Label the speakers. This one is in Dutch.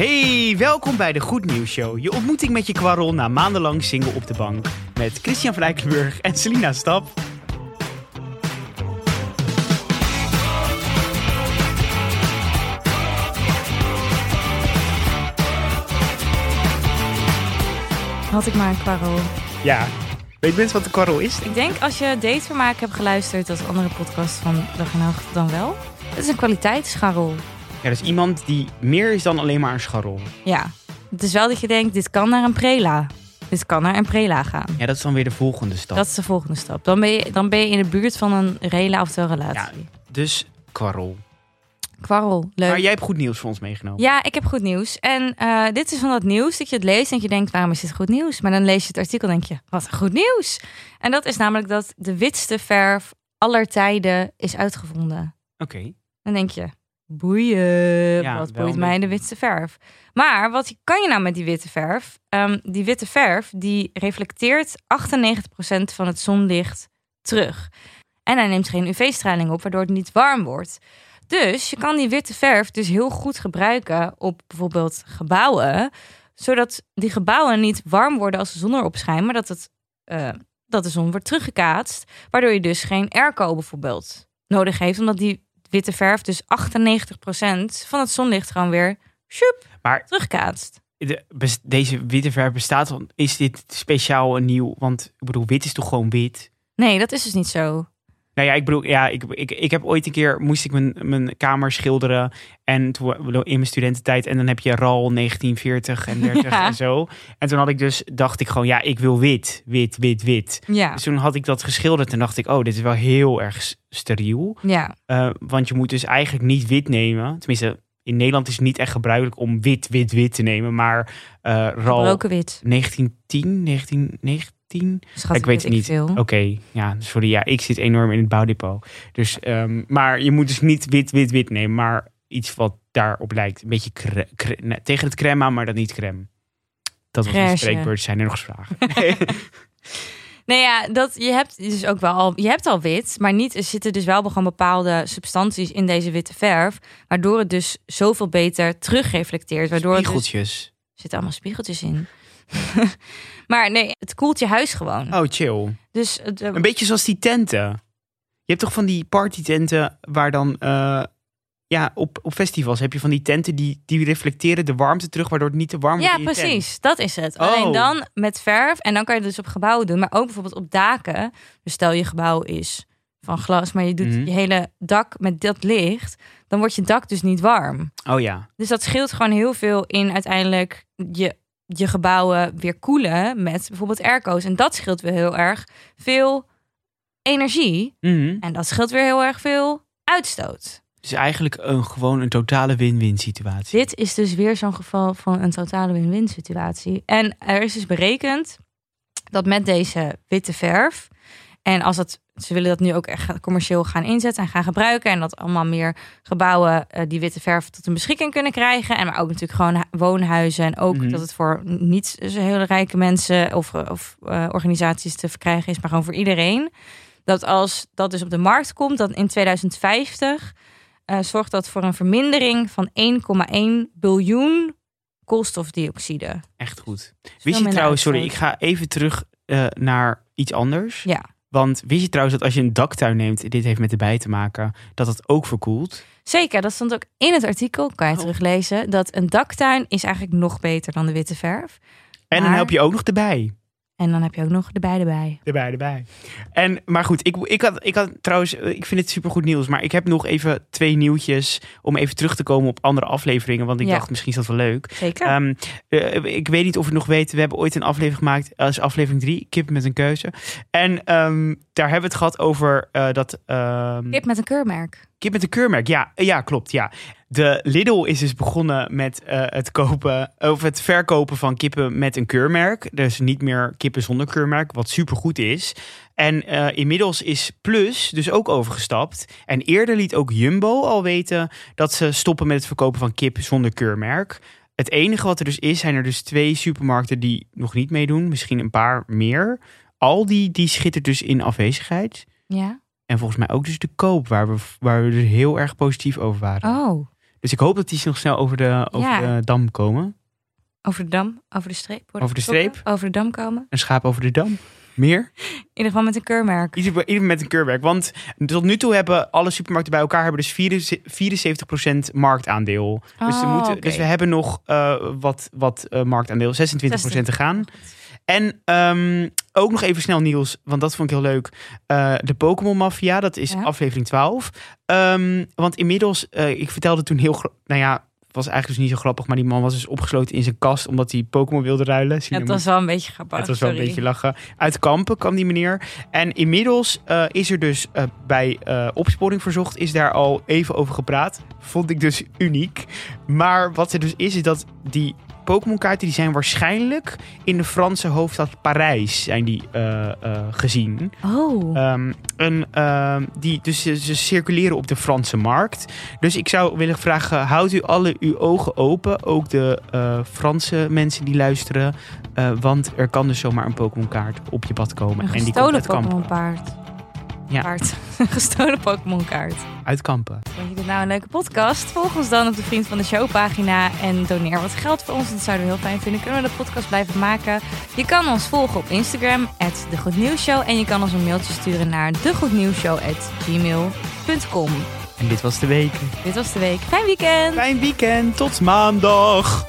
Speaker 1: Hey, welkom bij de Goed Nieuws Show. Je ontmoeting met je kwarrel na maandenlang single op de bank. Met Christian van Eikelenburg en Selina Stap.
Speaker 2: Had ik maar een kwarrel.
Speaker 1: Ja, weet mensen wat de kwarrel is?
Speaker 2: Ik denk als je Datevermaak hebt geluisterd als andere podcast van Dag en Nacht, dan wel. Het is een kwaliteitsscharrel.
Speaker 1: Ja, is iemand die meer is dan alleen maar een scharrel.
Speaker 2: Ja. Het is wel dat je denkt, dit kan naar een prela. Dit kan naar een prela gaan.
Speaker 1: Ja, dat is dan weer de volgende stap.
Speaker 2: Dat is de volgende stap. Dan ben je, dan ben je in de buurt van een rela of een relatie.
Speaker 1: Dus kwarrel.
Speaker 2: Kwarrel, leuk.
Speaker 1: Maar jij hebt goed nieuws voor ons meegenomen.
Speaker 2: Ja, ik heb goed nieuws. En eh, dit is van dat nieuws dat je het leest en je denkt, waarom is dit goed nieuws? Maar dan lees je het artikel en denk je, wat een goed nieuws. En dat is namelijk dat de witste verf aller tijden is uitgevonden.
Speaker 1: Oké.
Speaker 2: Dan denk je, boeien,
Speaker 1: Ja,
Speaker 2: wat boeit mij de witste verf? Maar wat kan je nou met die witte verf? Ehm, die witte verf die reflecteert 98% van het zonlicht terug. En hij neemt geen UV-straling op, waardoor het niet warm wordt. Dus je kan die witte verf dus heel goed gebruiken op bijvoorbeeld gebouwen, zodat die gebouwen niet warm worden als de zon erop schijnt, maar dat, het, eh, dat de zon wordt teruggekaatst, waardoor je dus geen airco bijvoorbeeld nodig heeft, omdat die witte verf dus 98% van het zonlicht gewoon weer sjoep,
Speaker 1: Maar
Speaker 2: terugkaatst.
Speaker 1: de, deze witte verf bestaat. Is dit speciaal en nieuw? Want ik bedoel, wit is toch gewoon wit?
Speaker 2: Nee, dat is dus niet zo.
Speaker 1: Nou ja, ik bedoel, ja, ik, ik, ik heb ooit een keer, moest ik mijn, mijn kamer schilderen. En toen, in mijn studententijd, en dan heb je RAL 1940 en 30 en zo. En toen had ik dus, dacht ik gewoon, ja, ik wil wit, wit, wit, wit.
Speaker 2: Ja.
Speaker 1: Dus toen had ik dat geschilderd en dacht ik, oh, dit is wel heel erg steriel.
Speaker 2: Ja.
Speaker 1: Eh, want je moet dus eigenlijk niet wit nemen. Tenminste, in Nederland is het niet echt gebruikelijk om wit, wit, wit te nemen. Maar uh, RAL 1910,
Speaker 2: 1990
Speaker 1: ik weet het niet. Oké, ja, sorry. Ja, ik zit enorm in het bouwdepot. Dus, ehm, maar je moet dus niet wit, wit, wit nemen, maar iets wat daarop lijkt. Een beetje tegen het crème aan, maar dat niet crème. Dat was een spreekbeurt, zijn er nog eens vragen.
Speaker 2: nee ja, dat, je hebt dus ook wel al, je hebt al wit, maar niet, er zitten dus wel gewoon bepaalde substanties in deze witte verf, waardoor het dus zoveel beter terugreflecteert. Waardoor dus
Speaker 1: spiegeltjes.
Speaker 2: Er zitten allemaal spiegeltjes in. maar nee, het koelt je huis gewoon.
Speaker 1: Oh, chill.
Speaker 2: Dus het, eh,
Speaker 1: Een beetje zoals die tenten. Je hebt toch van die partytenten waar dan... eh, ja, op, op festivals heb je van die tenten die, die reflecteren de warmte terug, waardoor het niet te warm wordt
Speaker 2: ja,
Speaker 1: in je tent.
Speaker 2: precies. Dat is het.
Speaker 1: Oh.
Speaker 2: Alleen dan met verf. En dan kan je het dus op gebouwen doen. Maar ook bijvoorbeeld op daken. Dus stel je gebouw is van glas, maar je doet
Speaker 1: Mhm.
Speaker 2: je hele dak met dat licht. Dan wordt je dak dus niet warm.
Speaker 1: Oh ja.
Speaker 2: Dus dat scheelt gewoon heel veel in uiteindelijk je, je gebouwen weer koelen met bijvoorbeeld airco's. En dat scheelt weer heel erg veel energie.
Speaker 1: Mhm.
Speaker 2: En dat scheelt weer heel erg veel uitstoot.
Speaker 1: Dus eigenlijk een, gewoon een totale win-win situatie.
Speaker 2: Dit is dus weer zo'n geval van een totale win-win situatie. En er is dus berekend dat met deze witte verf... en als het, ze willen dat nu ook echt commercieel gaan inzetten en gaan gebruiken... en dat allemaal meer gebouwen eh, die witte verf tot hun beschikking kunnen krijgen... en maar ook natuurlijk gewoon hu- woonhuizen... en ook
Speaker 1: Mhm.
Speaker 2: dat het voor niet zo hele rijke mensen of, of eh, organisaties te verkrijgen is... maar gewoon voor iedereen. Dat als dat dus op de markt komt, dat in 2050 eh, zorgt dat voor een vermindering van 1,1 biljoen koolstofdioxide.
Speaker 1: Echt goed. Wist je trouwens, sorry, ik ga even terug naar iets anders.
Speaker 2: Ja,
Speaker 1: Want wist je trouwens dat als je een daktuin neemt, dit heeft met de bij te maken, dat het ook verkoelt?
Speaker 2: zeker. Dat stond ook in het artikel, kan je
Speaker 1: Oh.
Speaker 2: teruglezen. Dat een daktuin is eigenlijk nog beter dan de witte verf.
Speaker 1: En dan help je ook nog erbij.
Speaker 2: En dan heb je ook nog de beide bij.
Speaker 1: Erbij, erbij. En, maar goed, ik, ik, had, ik had trouwens, eh, ik vind het supergoed nieuws, maar ik heb nog even twee nieuwtjes om even terug te komen op andere afleveringen, want ik
Speaker 2: Ja.
Speaker 1: dacht misschien is dat wel leuk.
Speaker 2: Zeker.
Speaker 1: Ehm, eh, ik weet niet of je nog weet. We hebben ooit een aflevering gemaakt. als aflevering 3, Kip met een keuze. En ehm, daar hebben we het gehad over eh, dat. ehm,
Speaker 2: Kip met een keurmerk.
Speaker 1: Kip met een keurmerk. Ja, ja, klopt. Ja. De Lidl is dus begonnen met eh, het kopen of het verkopen van kippen met een keurmerk. Dus niet meer kippen zonder keurmerk, wat supergoed is. En eh, inmiddels is Plus dus ook overgestapt. En eerder liet ook Jumbo al weten dat ze stoppen met het verkopen van kip zonder keurmerk. Het enige wat er dus is, zijn er dus twee supermarkten die nog niet meedoen. Misschien een paar meer. Aldi, die schittert dus in afwezigheid.
Speaker 2: Ja.
Speaker 1: En volgens mij ook dus de koop, waar we, waar we dus heel erg positief over waren.
Speaker 2: Oh.
Speaker 1: Dus ik hoop dat die nog snel over de, over
Speaker 2: Ja.
Speaker 1: de dam komen.
Speaker 2: Over de dam, over de streep. worden
Speaker 1: Over de streep?
Speaker 2: Over de dam komen.
Speaker 1: Een schaap over de dam. Meer?
Speaker 2: In ieder geval met een keurmerk.
Speaker 1: Ieder, ieder met een keurmerk. Want tot nu toe hebben alle supermarkten bij elkaar hebben dus 74% marktaandeel. Dus, we
Speaker 2: Oh,
Speaker 1: moeten, dus we hebben nog eh, wat, wat eh, marktaandeel, 26% te gaan. En ehm, ook nog even snel nieuws, want dat vond ik heel leuk. Eh, de Pokémon Mafia, dat is
Speaker 2: Ja.
Speaker 1: aflevering 12. Ehm, want inmiddels, eh, ik vertelde toen heel... Nou ja, het was eigenlijk dus niet zo grappig, maar die man was dus opgesloten in zijn kast omdat hij Pokémon wilde ruilen.
Speaker 2: Ja, het was wel een beetje grappig.
Speaker 1: Het was wel
Speaker 2: sorry.
Speaker 1: een beetje lachen. Uit Kampen kwam die meneer. En inmiddels eh, is er dus bij opsporing verzocht, is daar al even over gepraat. Vond ik dus uniek. Maar wat er dus is, is dat die Pokémon-kaarten die zijn waarschijnlijk in de Franse hoofdstad Parijs zijn die eh, eh, gezien.
Speaker 2: Oh.
Speaker 1: Ehm, en, ehm, die, dus ze, circuleren op de Franse markt. Dus ik zou willen vragen, houdt u alle uw ogen open. Ook de eh, Franse mensen die luisteren. Want er kan dus zomaar een Pokémon kaart op je pad komen.
Speaker 2: een
Speaker 1: en die komt uit Kampen. Ja.
Speaker 2: Een gestolen Pokémon kaart.
Speaker 1: Uit Kampen.
Speaker 2: Vond je dit nou een leuke podcast? Volg ons dan op de Vriend van de Show pagina en doneer wat geld voor ons. Dat zouden we heel fijn vinden. Kunnen we de podcast blijven maken? Je kan ons volgen op Instagram, de Goed Nieuws Show. En je kan ons een mailtje sturen naar degoednieuwsshow.gmail.com.
Speaker 1: En dit was de week.
Speaker 2: Dit was de week. Fijn weekend!
Speaker 1: Fijn weekend. Tot maandag.